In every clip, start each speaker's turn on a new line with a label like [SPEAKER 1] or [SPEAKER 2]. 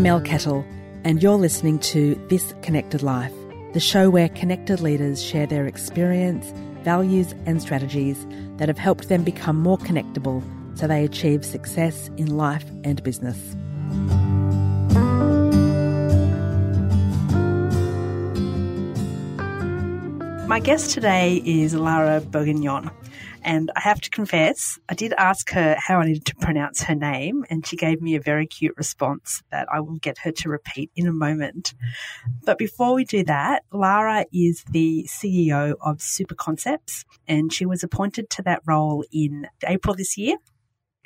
[SPEAKER 1] Mel Kettle, and you're listening to This Connected Life, the show where connected leaders share their experience, values, and strategies that have helped them become more connectable so they achieve success in life and business. My guest today is Lara Bourguignon. And I have to confess, I did ask her how I needed to pronounce her name, and she gave me a very cute response that I will get her to repeat in a moment. But before we do that, Lara is the CEO of Super Concepts, and she was appointed to that role in April this year.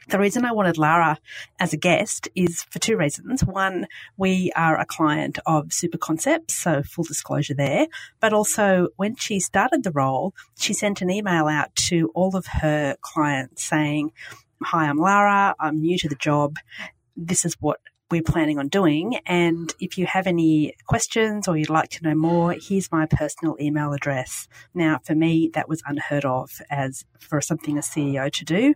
[SPEAKER 1] The reason I wanted Lara as a guest is for two reasons. One, we are a client of Super Concepts, so full disclosure there. But also, when she started the role, she sent an email out to all of her clients saying, Hi, I'm Lara. I'm new to the job. This is what we're planning on doing. And if you have any questions or you'd like to know more, here's my personal email address. Now, for me, that was unheard of as for something a CEO to do.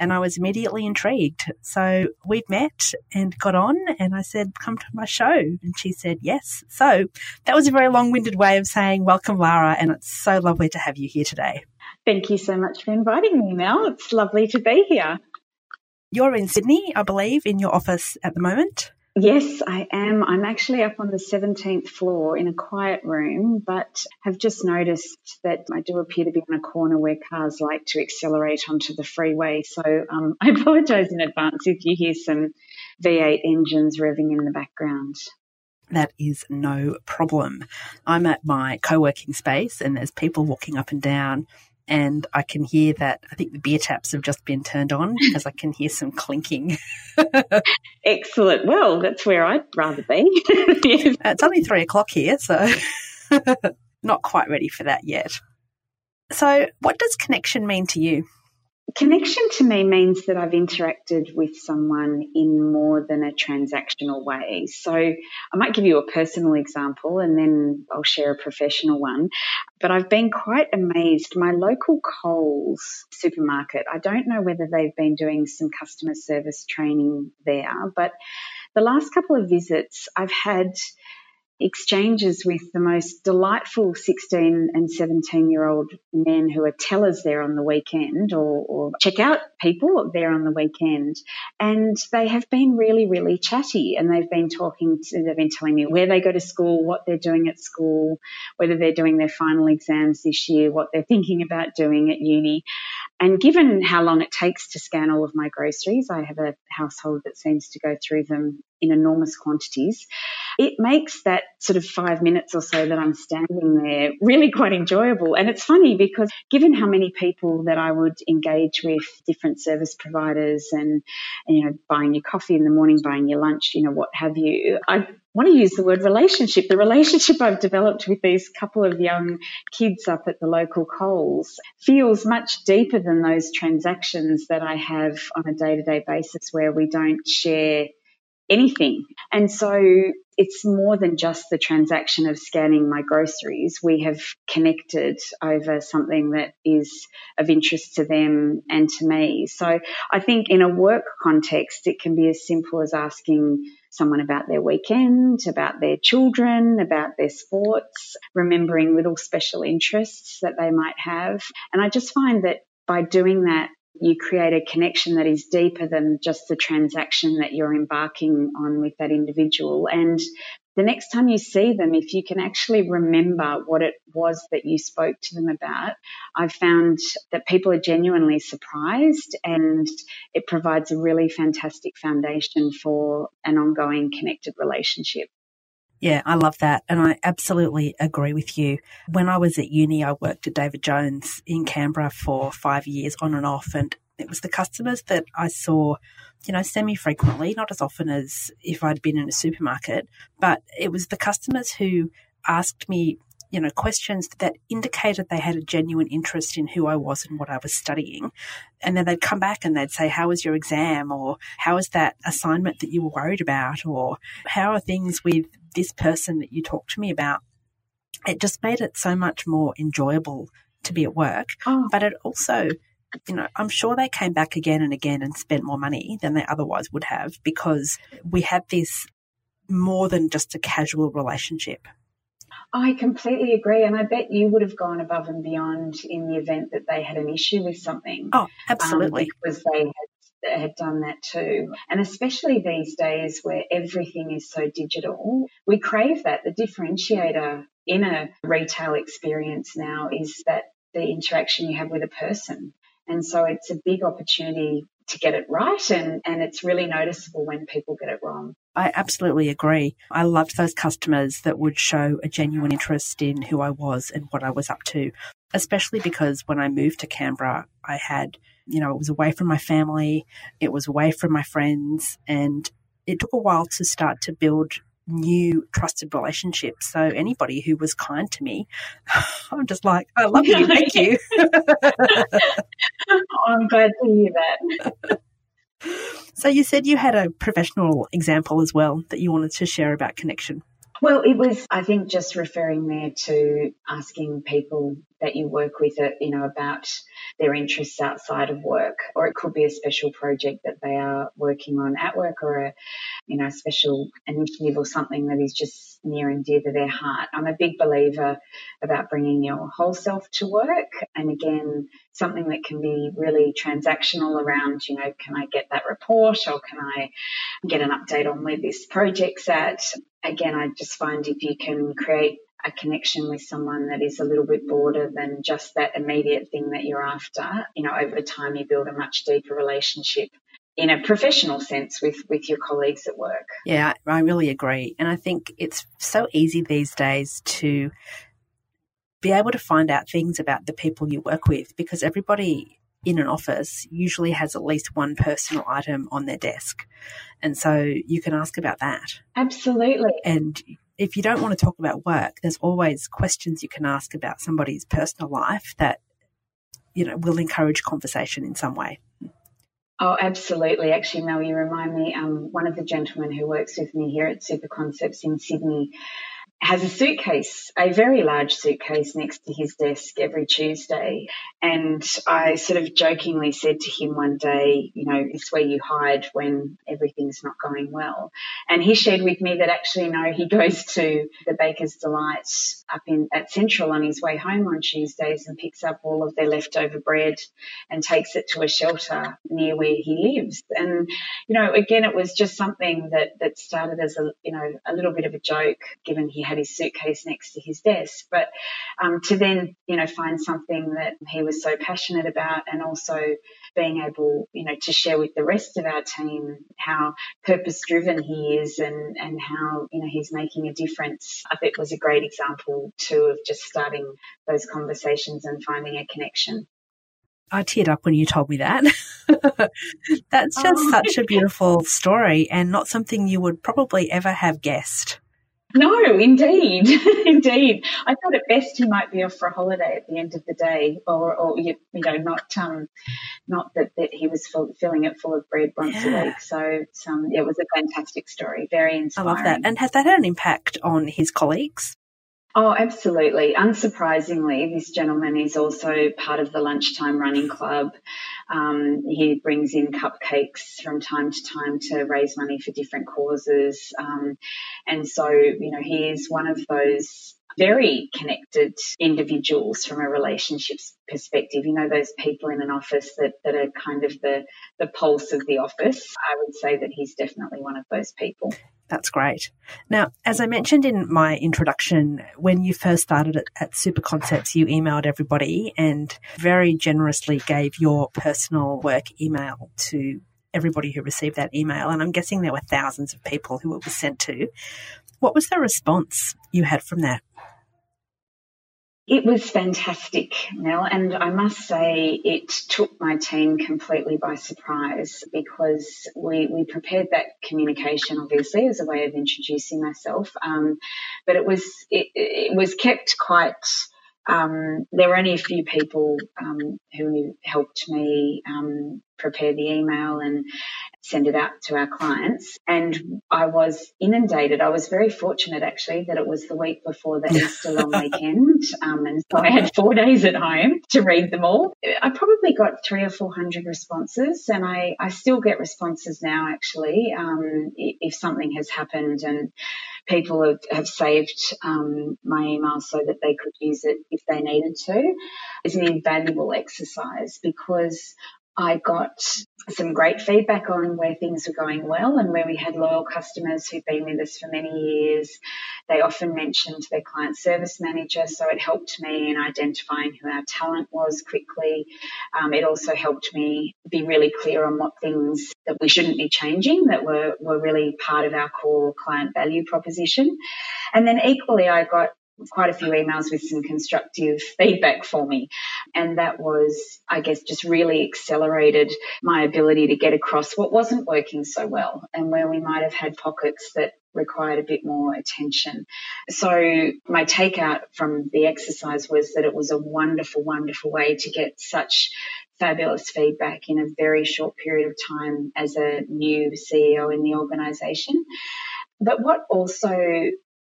[SPEAKER 1] And I was immediately intrigued. So we've met and got on and I said, come to my show. And she said, yes. So that was a very long winded way of saying, welcome, Lara. And it's so lovely to have you here today.
[SPEAKER 2] Thank you so much for inviting me, Mel. It's lovely to be here.
[SPEAKER 1] You're in Sydney, I believe, in your office at the moment.
[SPEAKER 2] Yes, I am. I'm actually up on the 17th floor in a quiet room, but have just noticed that I do appear to be on a corner where cars like to accelerate onto the freeway. So um, I apologise in advance if you hear some V8 engines revving in the background.
[SPEAKER 1] That is no problem. I'm at my co working space and there's people walking up and down and I can hear that I think the beer taps have just been turned on because I can hear some clinking.
[SPEAKER 2] Excellent. Well, that's where I'd rather be.
[SPEAKER 1] yes. Uh, it's only three o'clock here, so not quite ready for that yet. So, what does connection mean to you?
[SPEAKER 2] Connection to me means that I've interacted with someone in more than a transactional way. So I might give you a personal example and then I'll share a professional one. But I've been quite amazed. My local Coles supermarket, I don't know whether they've been doing some customer service training there, but the last couple of visits I've had exchanges with the most delightful 16 and 17 year old men who are tellers there on the weekend or, or check out people there on the weekend. And they have been really, really chatty and they've been talking to, they've been telling me where they go to school, what they're doing at school, whether they're doing their final exams this year, what they're thinking about doing at uni. And given how long it takes to scan all of my groceries, I have a household that seems to go through them in enormous quantities. It makes that sort of five minutes or so that I'm standing there really quite enjoyable. And it's funny because given how many people that I would engage with, different service providers and, and you know, buying your coffee in the morning, buying your lunch, you know, what have you, I want to use the word relationship. The relationship I've developed with these couple of young kids up at the local Coles feels much deeper than those transactions that I have on a day to day basis where we don't share anything. And so it's more than just the transaction of scanning my groceries. We have connected over something that is of interest to them and to me. So I think in a work context, it can be as simple as asking someone about their weekend, about their children, about their sports, remembering little special interests that they might have. And I just find that by doing that, you create a connection that is deeper than just the transaction that you're embarking on with that individual. And the next time you see them, if you can actually remember what it was that you spoke to them about, I've found that people are genuinely surprised and it provides a really fantastic foundation for an ongoing connected relationship.
[SPEAKER 1] Yeah, I love that. And I absolutely agree with you. When I was at uni, I worked at David Jones in Canberra for five years on and off. And it was the customers that I saw, you know, semi frequently, not as often as if I'd been in a supermarket, but it was the customers who asked me you know, questions that indicated they had a genuine interest in who I was and what I was studying. And then they'd come back and they'd say, How was your exam? Or how was that assignment that you were worried about? Or how are things with this person that you talked to me about? It just made it so much more enjoyable to be at work. Oh. But it also, you know, I'm sure they came back again and again and spent more money than they otherwise would have because we had this more than just a casual relationship.
[SPEAKER 2] I completely agree. And I bet you would have gone above and beyond in the event that they had an issue with something.
[SPEAKER 1] Oh, absolutely.
[SPEAKER 2] Um, because they had, had done that too. And especially these days where everything is so digital, we crave that. The differentiator in a retail experience now is that the interaction you have with a person. And so it's a big opportunity to get it right and, and it's really noticeable when people get it wrong.
[SPEAKER 1] I absolutely agree. I loved those customers that would show a genuine interest in who I was and what I was up to, especially because when I moved to Canberra, I had, you know, it was away from my family, it was away from my friends, and it took a while to start to build new trusted relationships. So anybody who was kind to me, I'm just like, I love you, thank you.
[SPEAKER 2] Oh, I'm glad to hear that.
[SPEAKER 1] so you said you had a professional example as well that you wanted to share about connection.
[SPEAKER 2] Well, it was, I think, just referring there to asking people that you work with, uh, you know, about their interests outside of work, or it could be a special project that they are working on at work, or a, you know, special initiative or something that is just near and dear to their heart. I'm a big believer about bringing your whole self to work, and again, something that can be really transactional around, you know, can I get that report, or can I get an update on where this project's at? Again, I just find if you can create a connection with someone that is a little bit broader than just that immediate thing that you're after, you know, over time you build a much deeper relationship in a professional sense with with your colleagues at work.
[SPEAKER 1] Yeah, I really agree. And I think it's so easy these days to be able to find out things about the people you work with because everybody in an office usually has at least one personal item on their desk. And so you can ask about that.
[SPEAKER 2] Absolutely.
[SPEAKER 1] And if you don't want to talk about work, there's always questions you can ask about somebody's personal life that, you know, will encourage conversation in some way.
[SPEAKER 2] Oh, absolutely. Actually, Mel, you remind me, um, one of the gentlemen who works with me here at Super Concepts in Sydney has a suitcase, a very large suitcase next to his desk every Tuesday. And I sort of jokingly said to him one day, you know, it's where you hide when everything's not going well. And he shared with me that actually, no, he goes to the Baker's Delight up in at Central on his way home on Tuesdays and picks up all of their leftover bread and takes it to a shelter near where he lives. And, you know, again, it was just something that, that started as a, you know, a little bit of a joke given he had his suitcase next to his desk. But um, to then, you know, find something that he was so passionate about and also being able, you know, to share with the rest of our team how purpose driven he is and, and how, you know, he's making a difference. I think was a great example too of just starting those conversations and finding a connection.
[SPEAKER 1] I teared up when you told me that. That's just oh. such a beautiful story and not something you would probably ever have guessed.
[SPEAKER 2] No, indeed, indeed. I thought at best he might be off for a holiday at the end of the day, or, or you, you know, not um, not that, that he was full, filling it full of bread once yeah. a week. So um, it was a fantastic story, very inspiring.
[SPEAKER 1] I love that. And has that had an impact on his colleagues?
[SPEAKER 2] Oh, absolutely. Unsurprisingly, this gentleman is also part of the lunchtime running club. Um, he brings in cupcakes from time to time to raise money for different causes. Um, and so, you know, he is one of those very connected individuals from a relationships perspective. You know, those people in an office that, that are kind of the, the pulse of the office. I would say that he's definitely one of those people.
[SPEAKER 1] That's great. Now, as I mentioned in my introduction, when you first started at, at Super Concepts, you emailed everybody and very generously gave your personal work email to everybody who received that email. And I'm guessing there were thousands of people who it was sent to. What was the response you had from that?
[SPEAKER 2] It was fantastic, Mel, and I must say it took my team completely by surprise because we, we prepared that communication obviously as a way of introducing myself, um, but it was it, it was kept quite. Um, there were only a few people um, who helped me um, prepare the email and send it out to our clients. And I was inundated. I was very fortunate actually that it was the week before the Easter long weekend. Um, and so I had four days at home to read them all. I probably got three or 400 responses and I, I still get responses now actually, um, if something has happened and people have, have saved um, my email so that they could use it if they needed to. It's an invaluable exercise because I got some great feedback on where things were going well and where we had loyal customers who've been with us for many years. They often mentioned their client service manager, so it helped me in identifying who our talent was quickly. Um, it also helped me be really clear on what things that we shouldn't be changing that were, were really part of our core client value proposition. And then equally, I got quite a few emails with some constructive feedback for me. And that was, I guess, just really accelerated my ability to get across what wasn't working so well and where we might have had pockets that required a bit more attention. So my takeout from the exercise was that it was a wonderful, wonderful way to get such fabulous feedback in a very short period of time as a new CEO in the organization. But what also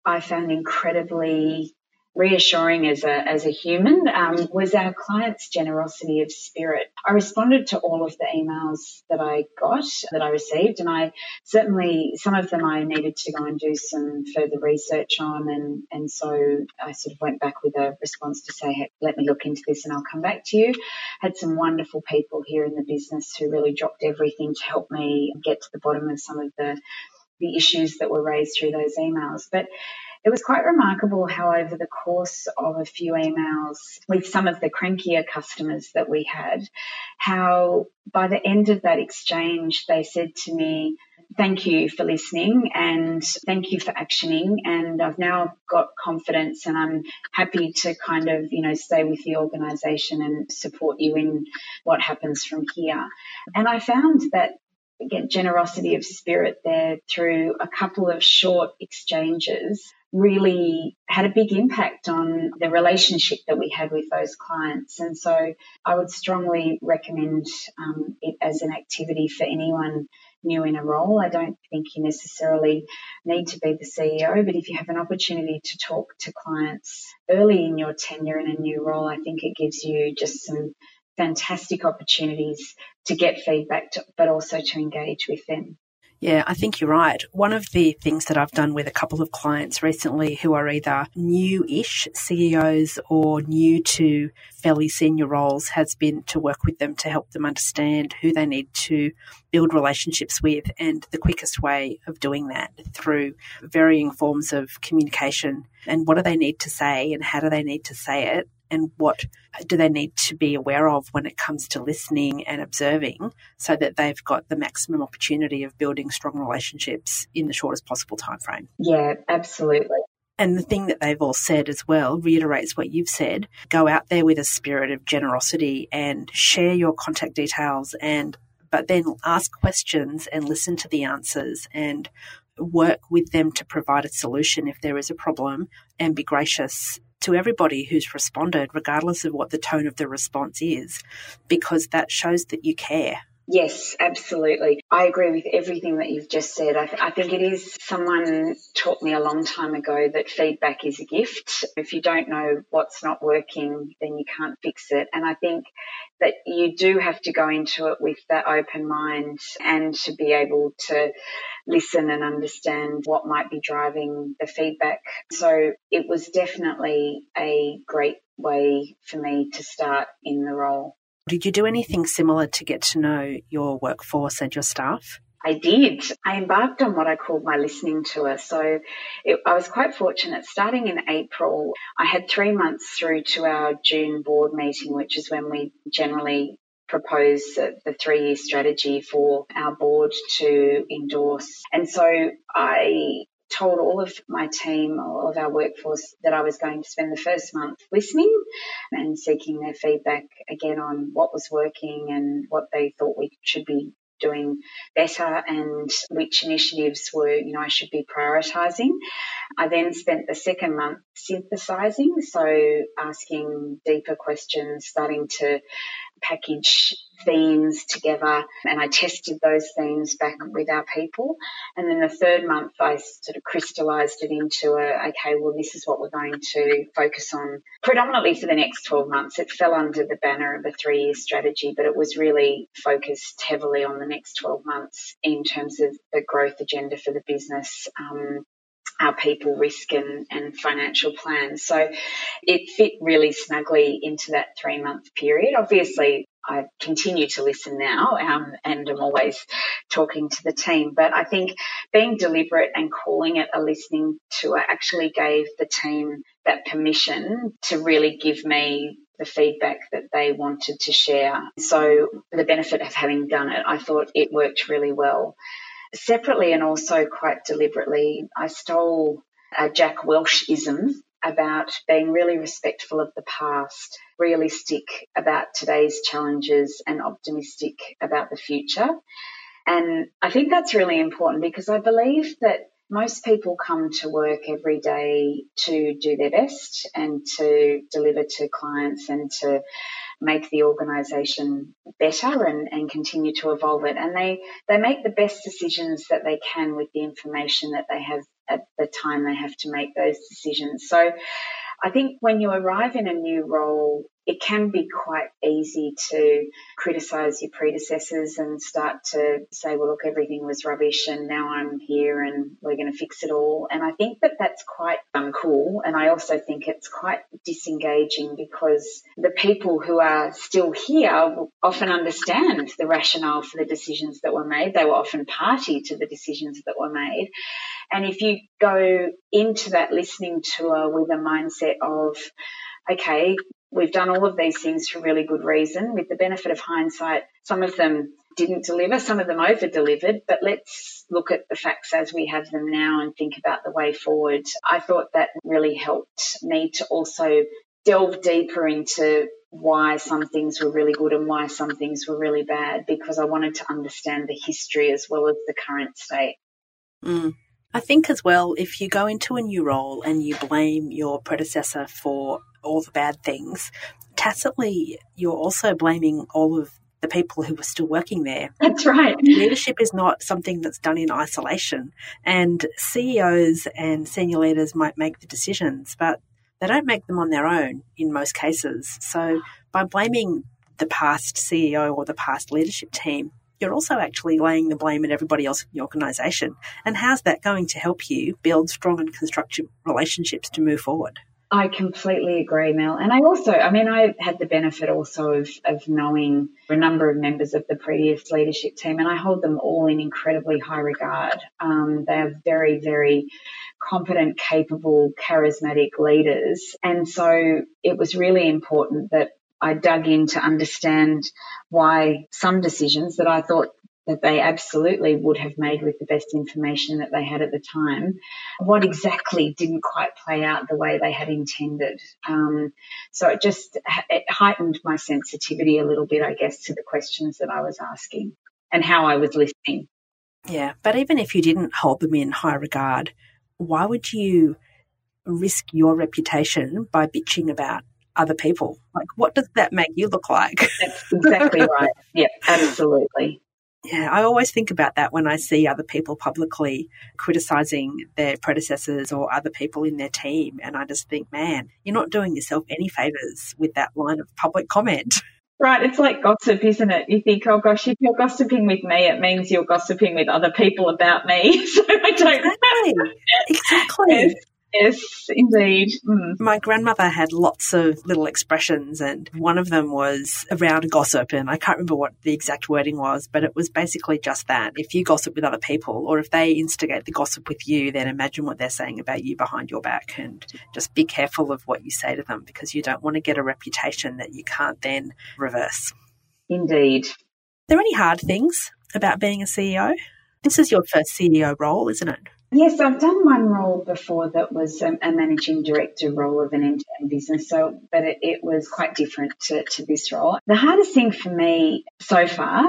[SPEAKER 2] I found incredibly reassuring as a as a human um, was our clients' generosity of spirit. I responded to all of the emails that I got that I received, and I certainly some of them I needed to go and do some further research on, and and so I sort of went back with a response to say, hey, let me look into this, and I'll come back to you. Had some wonderful people here in the business who really dropped everything to help me get to the bottom of some of the the issues that were raised through those emails. But it was quite remarkable how over the course of a few emails with some of the crankier customers that we had, how by the end of that exchange, they said to me, thank you for listening and thank you for actioning. And I've now got confidence and I'm happy to kind of, you know, stay with the organization and support you in what happens from here. And I found that get generosity of spirit there through a couple of short exchanges really had a big impact on the relationship that we had with those clients. And so I would strongly recommend um, it as an activity for anyone new in a role. I don't think you necessarily need to be the CEO, but if you have an opportunity to talk to clients early in your tenure in a new role, I think it gives you just some fantastic opportunities to get feedback, to, but also to engage with them.
[SPEAKER 1] Yeah, I think you're right. One of the things that I've done with a couple of clients recently who are either new ish CEOs or new to fairly senior roles has been to work with them to help them understand who they need to build relationships with and the quickest way of doing that through varying forms of communication and what do they need to say and how do they need to say it and what do they need to be aware of when it comes to listening and observing so that they've got the maximum opportunity of building strong relationships in the shortest possible time frame.
[SPEAKER 2] Yeah, absolutely.
[SPEAKER 1] And the thing that they've all said as well reiterates what you've said. Go out there with a spirit of generosity and share your contact details and but then ask questions and listen to the answers and work with them to provide a solution if there is a problem and be gracious to everybody who's responded, regardless of what the tone of the response is, because that shows that you care.
[SPEAKER 2] Yes, absolutely. I agree with everything that you've just said. I, th- I, think it is someone taught me a long time ago that feedback is a gift. If you don't know what's not working, then you can't fix it. And I think that you do have to go into it with that open mind and to be able to listen and understand what might be driving the feedback. So it was definitely a great way for me to start in the role.
[SPEAKER 1] Did you do anything similar to get to know your workforce and your staff?
[SPEAKER 2] I did. I embarked on what I called my listening tour. So it, I was quite fortunate. Starting in April, I had three months through to our June board meeting, which is when we generally propose the three year strategy for our board to endorse. And so I told all of my team, all of our workforce, that I was going to spend the first month listening and seeking their feedback again on what was working and what they thought we should be doing better and which initiatives were, you know, I should be prioritising. I then spent the second month synthesising, so asking deeper questions, starting to package themes together and I tested those themes back with our people. And then the third month, I sort of crystallized it into a, okay, well, this is what we're going to focus on predominantly for the next 12 months. It fell under the banner of a three year strategy, but it was really focused heavily on the next 12 months in terms of the growth agenda for the business. Um, our people risk and, and financial plans. So it fit really snugly into that three month period. Obviously, I continue to listen now um, and I'm always talking to the team. But I think being deliberate and calling it a listening tour actually gave the team that permission to really give me the feedback that they wanted to share. So the benefit of having done it, I thought it worked really well. Separately and also quite deliberately, I stole a Jack Welchism about being really respectful of the past, realistic about today's challenges, and optimistic about the future. And I think that's really important because I believe that most people come to work every day to do their best and to deliver to clients and to make the organisation better and, and continue to evolve it. And they, they make the best decisions that they can with the information that they have at the time they have to make those decisions. So I think when you arrive in a new role, it can be quite easy to criticize your predecessors and start to say, well, look, everything was rubbish and now I'm here and we're going to fix it all. And I think that that's quite um, uncool. And I also think it's quite disengaging because the people who are still here often understand the rationale for the decisions that were made. They were often party to the decisions that were made. And if you go into that listening tour with a mindset of, okay, we've done all of these things for really good reason. With the benefit of hindsight, some of them didn't deliver, some of them over delivered, but let's look at the facts as we have them now and think about the way forward. I thought that really helped me to also delve deeper into why some things were really good and why some things were really bad because I wanted to understand the history as well as the current state.
[SPEAKER 1] Mm. I think as well, if you go into a new role and you blame your predecessor for all the bad things, tacitly you're also blaming all of the people who were still working there.
[SPEAKER 2] That's right.
[SPEAKER 1] Leadership is not something that's done in isolation. And CEOs and senior leaders might make the decisions, but they don't make them on their own in most cases. So by blaming the past CEO or the past leadership team, you're also actually laying the blame at everybody else in the organisation. And how's that going to help you build strong and constructive relationships to move forward?
[SPEAKER 2] I completely agree, Mel. And I also, I mean, I had the benefit also of, of knowing a number of members of the previous leadership team, and I hold them all in incredibly high regard. Um, they are very, very competent, capable, charismatic leaders. And so it was really important that I dug in to understand why some decisions that I thought that they absolutely would have made with the best information that they had at the time, what exactly didn't quite play out the way they had intended. Um, so it just it heightened my sensitivity a little bit, I guess, to the questions that I was asking and how I was listening.
[SPEAKER 1] Yeah, but even if you didn't hold them in high regard, why would you risk your reputation by bitching about other people. Like, what does that make you look like?
[SPEAKER 2] That's exactly right. Yeah, absolutely.
[SPEAKER 1] Yeah, I always think about that when I see other people publicly criticizing their predecessors or other people in their team. And I just think, man, you're not doing yourself any favors with that line of public comment.
[SPEAKER 2] Right, it's like gossip, isn't it? You think, oh gosh, if you're gossiping with me, it means you're gossiping with other people about me. so I don't
[SPEAKER 1] exactly. Exactly.
[SPEAKER 2] Yes, indeed.
[SPEAKER 1] Mm. My grandmother had lots of little expressions, and one of them was around gossip. And I can't remember what the exact wording was, but it was basically just that. If you gossip with other people, or if they instigate the gossip with you, then imagine what they're saying about you behind your back. And just be careful of what you say to them because you don't want to get a reputation that you can't then reverse.
[SPEAKER 2] Indeed. Are
[SPEAKER 1] there any hard things about being a CEO? This is your first CEO role, isn't it?
[SPEAKER 2] Yes, I've done one role before that was a, managing director role of an end-to-end business. So, but it, it was quite different to, to this role. The hardest thing for me so far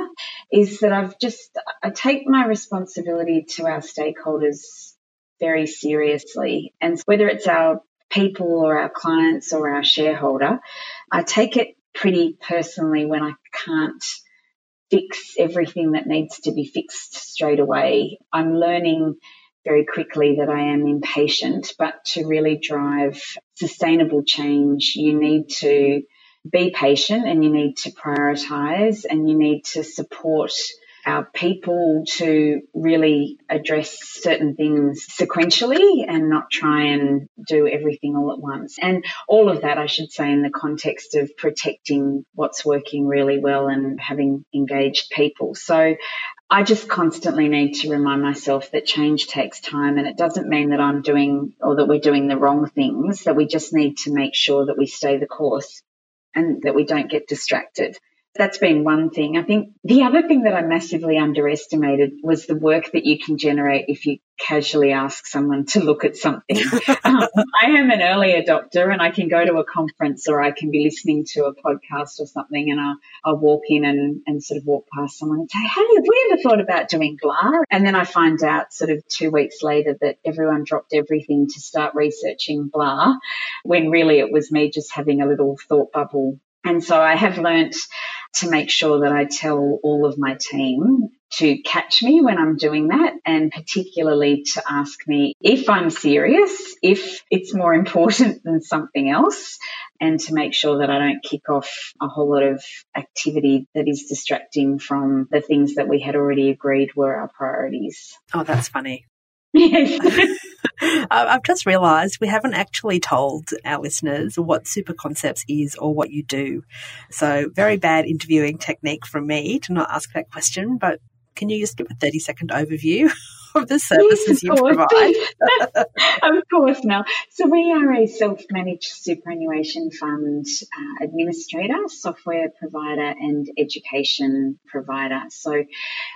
[SPEAKER 2] is that I've just, I take my responsibility to our stakeholders very seriously. And whether it's our people or our clients or our shareholder, I take it pretty personally when I can't fix everything that needs to be fixed straight away. I'm learning very quickly that I am impatient, but to really drive sustainable change, you need to be patient and you need to prioritize and you need to support our people to really address certain things sequentially and not try and do everything all at once. And all of that, I should say, in the context of protecting what's working really well and having engaged people. So I just constantly need to remind myself that change takes time and it doesn't mean that I'm doing or that we're doing the wrong things, that we just need to make sure that we stay the course and that we don't get distracted. That's been one thing. I think the other thing that I massively underestimated was the work that you can generate if you casually ask someone to look at something. um, I am an early adopter and I can go to a conference or I can be listening to a podcast or something and I'll, I'll walk in and, and sort of walk past someone and say, Hey, have we ever thought about doing blah? And then I find out sort of two weeks later that everyone dropped everything to start researching blah when really it was me just having a little thought bubble. And so I have learnt to make sure that I tell all of my team to catch me when I'm doing that and particularly to ask me if I'm serious, if it's more important than something else and to make sure that I don't kick off a whole lot of activity that is distracting from the things that we had already agreed were our priorities.
[SPEAKER 1] Oh, that's funny. Yes. I've just realised we haven't actually told our listeners what Super Concepts is or what you do. So, very bad interviewing technique from me to not ask that question, but can you just give a 30 second overview of the services yes, you provide?
[SPEAKER 2] of course, Mel. So we are a self-managed superannuation fund uh, administrator, software provider and education provider. So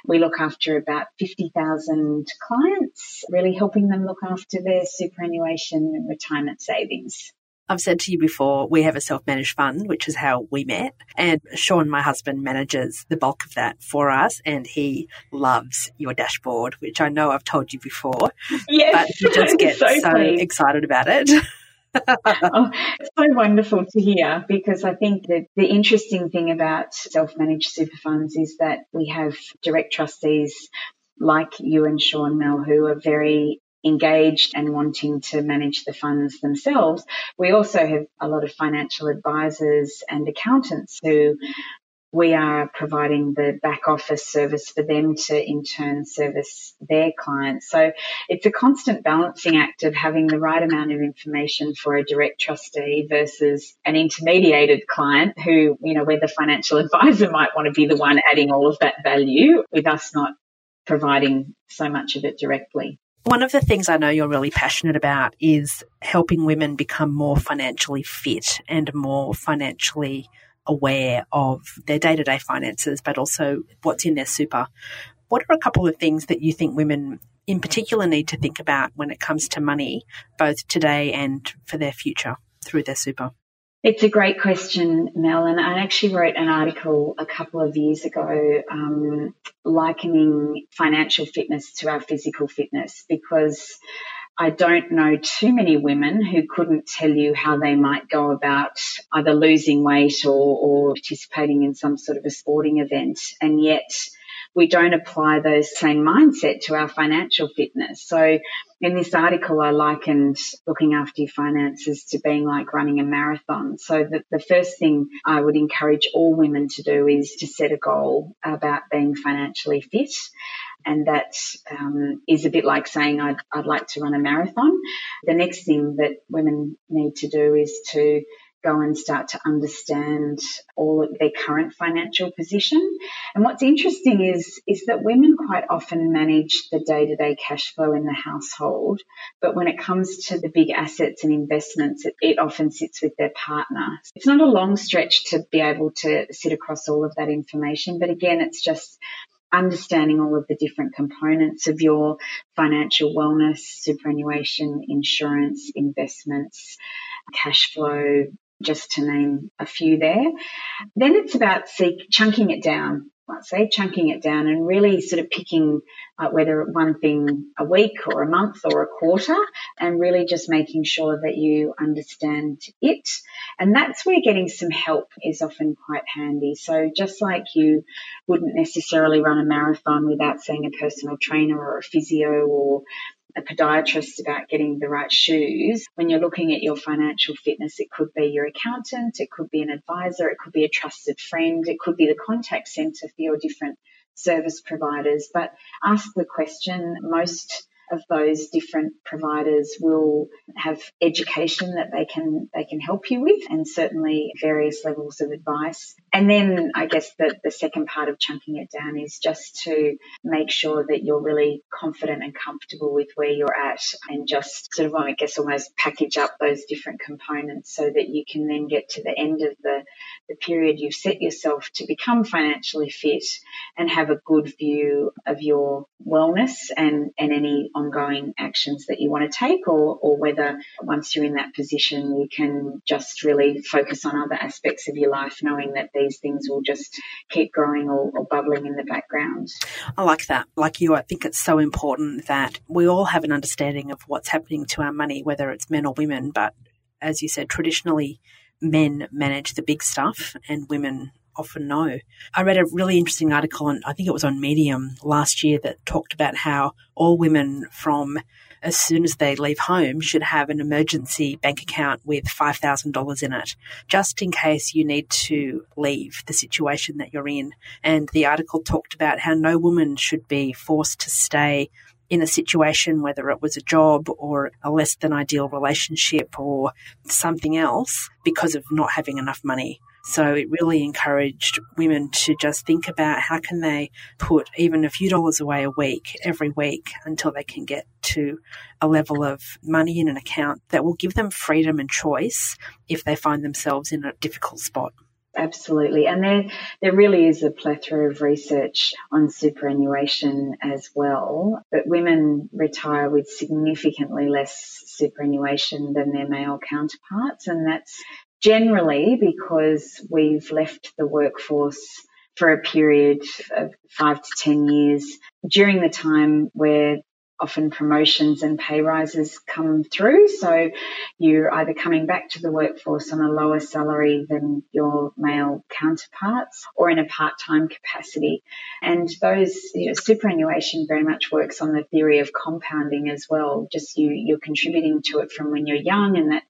[SPEAKER 2] we look after about 50,000 clients, really helping them look after their superannuation and retirement savings.
[SPEAKER 1] I've said to you before, we have a self managed fund, which is how we met. And Sean, my husband, manages the bulk of that for us. And he loves your dashboard, which I know I've told you before.
[SPEAKER 2] Yes.
[SPEAKER 1] But he just gets so, so excited about it.
[SPEAKER 2] oh, it's so wonderful to hear because I think that the interesting thing about self managed super funds is that we have direct trustees like you and Sean Mel who are very engaged and wanting to manage the funds themselves. We also have a lot of financial advisors and accountants who we are providing the back office service for them to in turn service their clients. So it's a constant balancing act of having the right amount of information for a direct trustee versus an intermediated client who, you know, where the financial advisor might want to be the one adding all of that value with us not providing so much of it directly.
[SPEAKER 1] One of the things I know you're really passionate about is helping women become more financially fit and more financially aware of their day to day finances, but also what's in their super. What are a couple of things that you think women in particular need to think about when it comes to money, both today and for their future through their super?
[SPEAKER 2] It's a great question, Mel. And I actually wrote an article a couple of years ago um, likening financial fitness to our physical fitness because I don't know too many women who couldn't tell you how they might go about either losing weight or, or participating in some sort of a sporting event. And yet, we don't apply those same mindset to our financial fitness. So in this article, I likened looking after your finances to being like running a marathon. So the, the first thing I would encourage all women to do is to set a goal about being financially fit. And that um, is a bit like saying I'd, I'd like to run a marathon. The next thing that women need to do is to go and start to understand all of their current financial position. And what's interesting is, is that women quite often manage the day to day cash flow in the household. But when it comes to the big assets and investments, it, it often sits with their partner. It's not a long stretch to be able to sit across all of that information. But again, it's just understanding all of the different components of your financial wellness, superannuation, insurance, investments, cash flow, just to name a few there. Then it's about chunking it down. let's say chunking it down and really sort of picking uh, whether one thing a week or a month or a quarter and really just making sure that you understand it. And that's where getting some help is often quite handy. So just like you wouldn't necessarily run a marathon without seeing a personal trainer or a physio or a podiatrist about getting the right shoes. When you're looking at your financial fitness, it could be your accountant, it could be an advisor, it could be a trusted friend, it could be the contact center for your different service providers. But ask the question most of those different providers will have education that they can they can help you with and certainly various levels of advice. And then I guess that the second part of chunking it down is just to make sure that you're really confident and comfortable with where you're at and just sort of I guess almost package up those different components so that you can then get to the end of the, the period you've set yourself to become financially fit and have a good view of your wellness and, and any ongoing actions that you want to take or, or whether once you're in that position you can just really focus on other aspects of your life knowing that these things will just keep growing or, or bubbling in the background.
[SPEAKER 1] I like that. Like you, I think it's so important that we all have an understanding of what's happening to our money, whether it's men or women. But as you said, traditionally men manage the big stuff and women often know. I read a really interesting article on, I think it was on Medium last year that talked about how all women from as soon as they leave home should have an emergency bank account with $5,000 in it, just in case you need to leave the situation that you're in. And the article talked about how no woman should be forced to stay in a situation, whether it was a job or a less than ideal relationship or something else, because of not having enough money. So it really encouraged women to just think about how can they put even a few dollars away a week every week until they can get to a level of money in an account that will give them freedom and choice if they find themselves in a difficult spot.
[SPEAKER 2] Absolutely. And there, there really is a plethora of research on superannuation as well. But women retire with significantly less superannuation than their male counterparts. And that's generally because we've left the workforce for a period of five to 10 years during the time where often promotions and pay rises come through. So you're either coming back to the workforce on a lower salary than your male counterparts or in a part-time capacity. And those, you know, superannuation very much works on the theory of compounding as well. Just you, you're contributing to it from when you're young and that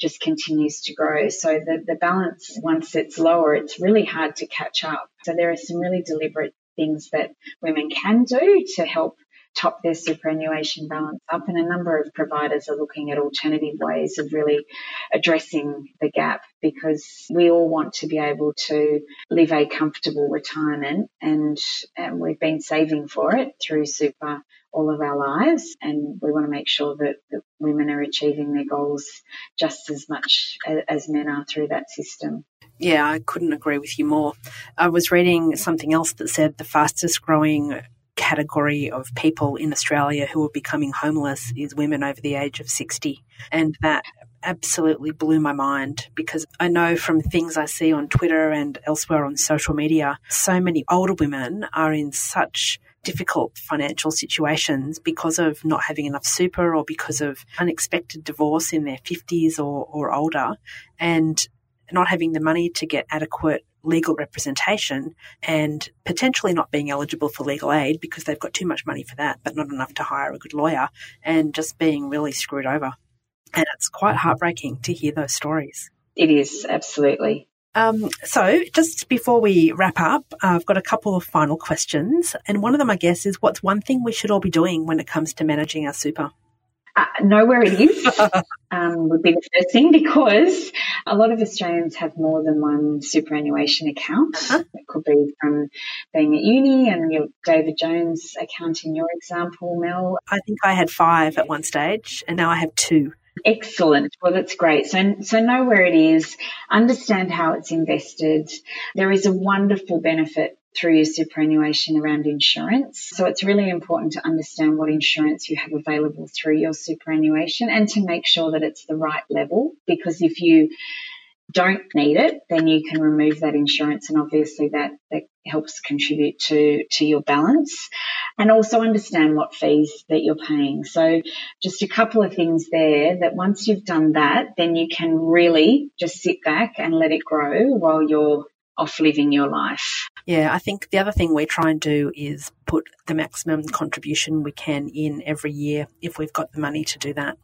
[SPEAKER 2] just continues to grow. So the, the balance, once it's lower, it's really hard to catch up. So there are some really deliberate things that women can do to help top their superannuation balance up. And a number of providers are looking at alternative ways of really addressing the gap because we all want to be able to live a comfortable retirement and, and we've been saving for it through super all of our lives and we want to make sure that, that women are achieving their goals just as much as, as men are through that system.
[SPEAKER 1] Yeah, I couldn't agree with you more. I was reading something else that said the fastest growing category of people in Australia who are becoming homeless is women over the age of 60. And that absolutely blew my mind because I know from things I see on Twitter and elsewhere on social media, so many older women are in such difficult financial situations because of not having enough super or because of unexpected divorce in their 50s or, or older and not having the money to get adequate legal representation and potentially not being eligible for legal aid because they've got too much money for that, but not enough to hire a good lawyer and just being really screwed over. And it's quite heartbreaking to hear those stories.
[SPEAKER 2] It is, absolutely.
[SPEAKER 1] Um, so, just before we wrap up, I've got a couple of final questions. And one of them, I guess, is what's one thing we should all be doing when it comes to managing our super?
[SPEAKER 2] Uh, know where it is um, would be the first thing because a lot of Australians have more than one superannuation account. Uh-huh. It could be from being at uni and your David Jones account in your example, Mel.
[SPEAKER 1] I think I had five at one stage and now I have two.
[SPEAKER 2] Excellent. Well, that's great. So, so know where it is, understand how it's invested. There is a wonderful benefit through your superannuation around insurance. So it's really important to understand what insurance you have available through your superannuation and to make sure that it's the right level because if you don't need it, then you can remove that insurance and obviously that, that helps contribute to, to your balance and also understand what fees that you're paying. So just a couple of things there that once you've done that, then you can really just sit back and let it grow while you're off living your life.
[SPEAKER 1] Yeah, I think the other thing we try and do is put the maximum contribution we can in every year if we've got the money to do that.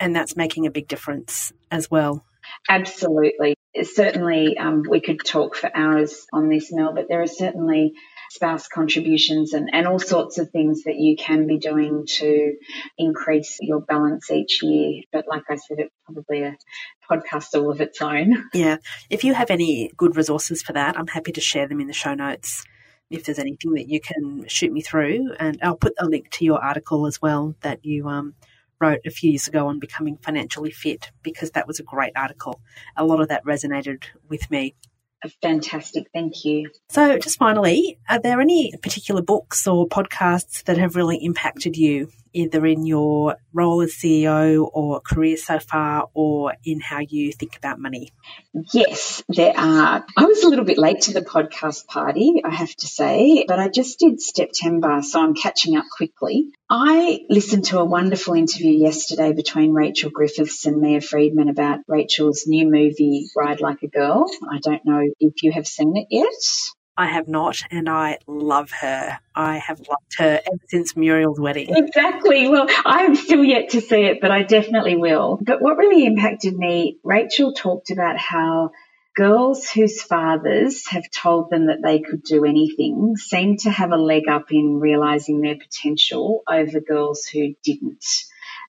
[SPEAKER 1] And that's making a big difference as well.
[SPEAKER 2] Absolutely. Certainly, um, we could talk for hours on this, Mel, but there are certainly spouse contributions and, and all sorts of things that you can be doing to increase your balance each year. But like I said, it's probably a podcast all of its own.
[SPEAKER 1] Yeah. If you have any good resources for that, I'm happy to share them in the show notes. If there's anything that you can shoot me through, and I'll put a link to your article as well that you um, wrote a few years ago on becoming financially fit because that was a great article. A lot of that resonated with me
[SPEAKER 2] fantastic. Thank you.
[SPEAKER 1] So, just finally, are there any particular books or podcasts that have really impacted you either in your role as CEO or career so far or in how you think about money?
[SPEAKER 2] Yes, there are. I was a little bit late to the podcast party, I have to say, but I just did September, so I'm catching up quickly. I listened to a wonderful interview yesterday between Rachel Griffiths and Mia Freedman about Rachel's new movie, Ride Like a Girl. I don't know if you have seen it yet.
[SPEAKER 1] I have not, and I love her. I have loved her ever since Muriel's wedding.
[SPEAKER 2] Exactly. Well, I'm still yet to see it, but I definitely will. But what really impacted me, Rachel talked about how girls whose fathers have told them that they could do anything seem to have a leg up in realizing their potential over girls who didn't.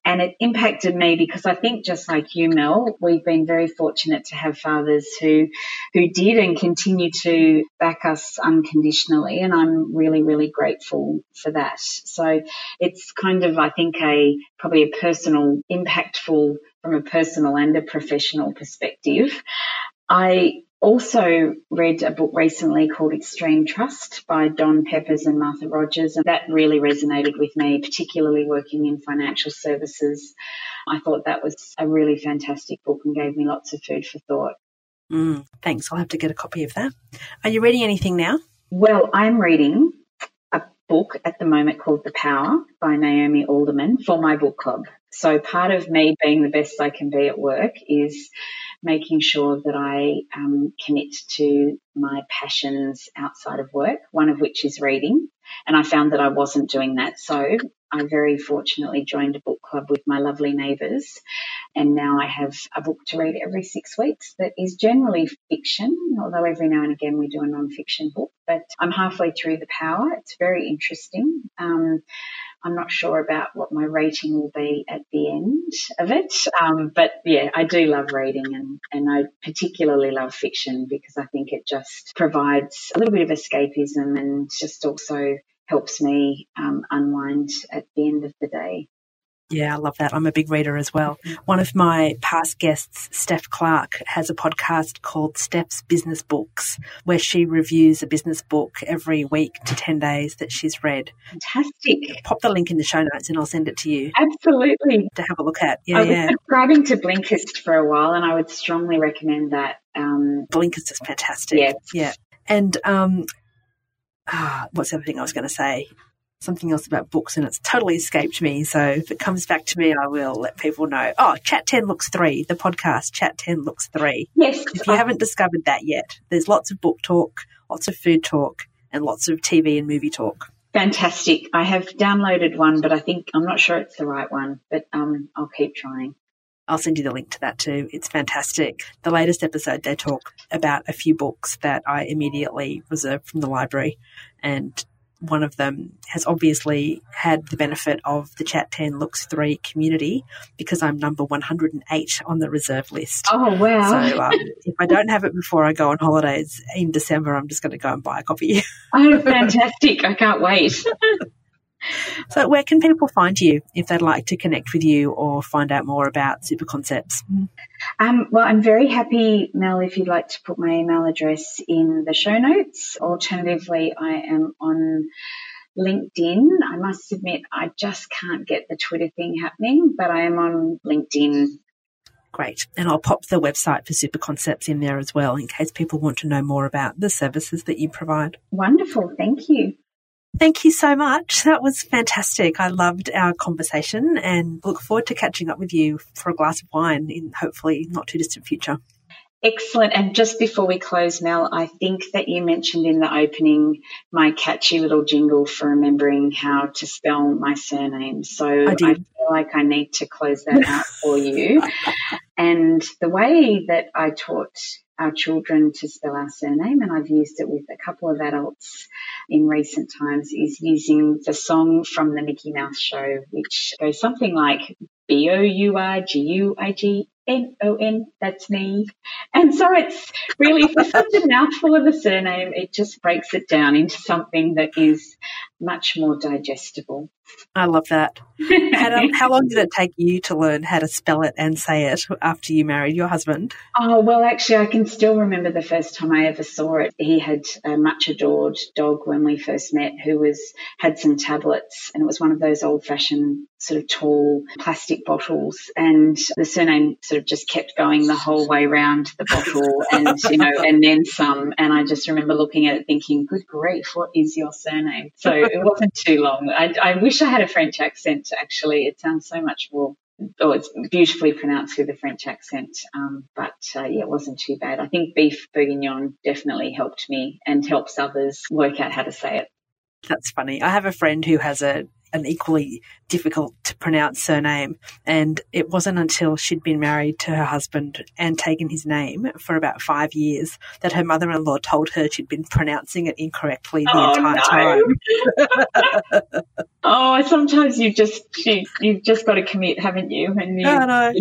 [SPEAKER 2] And it impacted me because I think just like you, Mel, we've been very fortunate to have fathers who, who did and continue to back us unconditionally. And I'm really, really grateful for that. So it's kind of, I think, a probably a personal, impactful from a personal and a professional perspective. I also read a book recently called Extreme Trust by Don Peppers and Martha Rogers, and that really resonated with me, particularly working in financial services. I thought that was a really fantastic book and gave me lots of food for thought.
[SPEAKER 1] Mm, thanks. I'll have to get a copy of that. Are you reading anything now?
[SPEAKER 2] Well, I'm reading a book at the moment called The Power by Naomi Alderman for my book club. So part of me being the best I can be at work is making sure that I um, commit to my passions outside of work, one of which is reading. And I found that I wasn't doing that. So I very fortunately joined a book club with my lovely neighbours. And now I have a book to read every six weeks that is generally fiction, although every now and again we do a non-fiction book. But I'm halfway through The Power. It's very interesting. Um, I'm not sure about what my rating will be at the end of it. Um, but yeah, I do love reading and, and I particularly love fiction because I think it just provides a little bit of escapism and just also helps me um, unwind at the end of the day.
[SPEAKER 1] Yeah, I love that. I'm a big reader as well. One of my past guests, Steph Clark, has a podcast called Steph's Business Books, where she reviews a business book every week to 10 days that she's read.
[SPEAKER 2] Fantastic.
[SPEAKER 1] Pop the link in the show notes and I'll send it to you.
[SPEAKER 2] Absolutely.
[SPEAKER 1] To have a look at. Yeah,
[SPEAKER 2] I was
[SPEAKER 1] yeah.
[SPEAKER 2] subscribing to Blinkist for a while and I would strongly recommend that. Um,
[SPEAKER 1] Blinkist is fantastic.
[SPEAKER 2] Yeah.
[SPEAKER 1] Yeah. And um, ah, what's the other thing I was going to say? Something else about books and it's totally escaped me. So if it comes back to me, I will let people know. Oh, Chat 10 Looks 3, the podcast Chat 10 Looks 3.
[SPEAKER 2] Yes.
[SPEAKER 1] If you haven't discovered that yet, there's lots of book talk, lots of food talk, and lots of TV and movie talk.
[SPEAKER 2] Fantastic. I have downloaded one, but I think I'm not sure it's the right one, but um, I'll keep trying.
[SPEAKER 1] I'll send you the link to that too. It's fantastic. The latest episode, they talk about a few books that I immediately reserved from the library and one of them has obviously had the benefit of the Chat 10 Looks 3 community because I'm number 108 on the reserve list.
[SPEAKER 2] Oh, wow.
[SPEAKER 1] So um, if I don't have it before I go on holidays in December, I'm just going to go and buy a copy.
[SPEAKER 2] oh, fantastic. I can't wait.
[SPEAKER 1] So, where can people find you if they'd like to connect with you or find out more about Super Concepts?
[SPEAKER 2] Um, well, I'm very happy, Mel, if you'd like to put my email address in the show notes. Alternatively, I am on LinkedIn. I must admit, I just can't get the Twitter thing happening, but I am on LinkedIn
[SPEAKER 1] Great. And I'll pop the website for Super Concepts in there as well in case people want to know more about the services that you provide.
[SPEAKER 2] Wonderful. Thank you.
[SPEAKER 1] Thank you so much. That was fantastic. I loved our conversation and look forward to catching up with you for a glass of wine in hopefully not too distant future.
[SPEAKER 2] Excellent. And just before we close, Mel, I think that you mentioned in the opening my catchy little jingle for remembering how to spell my surname. So I, I feel like I need to close that out for you. And the way that I taught our children to spell our surname, and I've used it with a couple of adults in recent times, is using the song from the Mickey Mouse show, which goes something like B O U R G U I G N O N, that's me. And so it's really for such a mouthful of a surname, it just breaks it down into something that is much more digestible.
[SPEAKER 1] I love that. how, how, long did it take you to learn how to spell it and say it after you married your husband?
[SPEAKER 2] Oh, well, actually, I can still remember the first time I ever saw it. He had a much adored dog when we first met who was had some tablets, and it was one of those old fashioned sort of tall plastic bottles. And the surname sort of just kept going the whole way around the bottle and, you know, and then some. And I just remember looking at it thinking, good grief, what is your surname? So it wasn't too long. I, I wish I had a French accent, actually. It sounds so much more oh, it's beautifully pronounced with a French accent. Um, but uh, yeah, it wasn't too bad. I think beef bourguignon definitely helped me and helps others work out how to say it.
[SPEAKER 1] That's funny. I have a friend who has a an equally difficult to pronounce surname. And it wasn't until she'd been married to her husband and taken his name for about five years that her mother in law told her she'd been pronouncing it incorrectly the oh, entire no.
[SPEAKER 2] time. oh, sometimes you just you, you've just got to commit, haven't you?
[SPEAKER 1] And you, I know.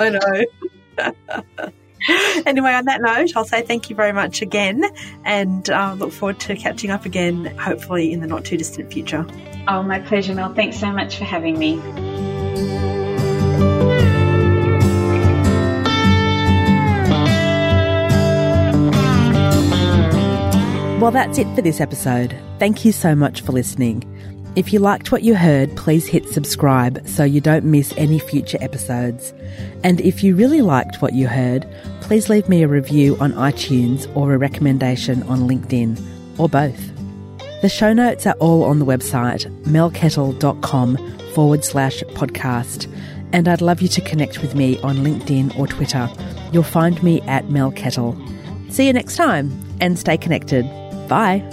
[SPEAKER 1] I know. anyway, on that note, I'll say thank you very much again and uh, look forward to catching up again, hopefully in the not too distant future.
[SPEAKER 2] Oh, my pleasure, Mel. Thanks so much for having me.
[SPEAKER 3] Well, that's it for this episode. Thank you so much for listening. If you liked what you heard, please hit subscribe so you don't miss any future episodes. And if you really liked what you heard, please leave me a review on iTunes or a recommendation on LinkedIn, or both. The show notes are all on the website melkettle.com forward slash podcast. And I'd love you to connect with me on LinkedIn or Twitter. You'll find me at Mel Kettle. See you next time and stay connected. Bye.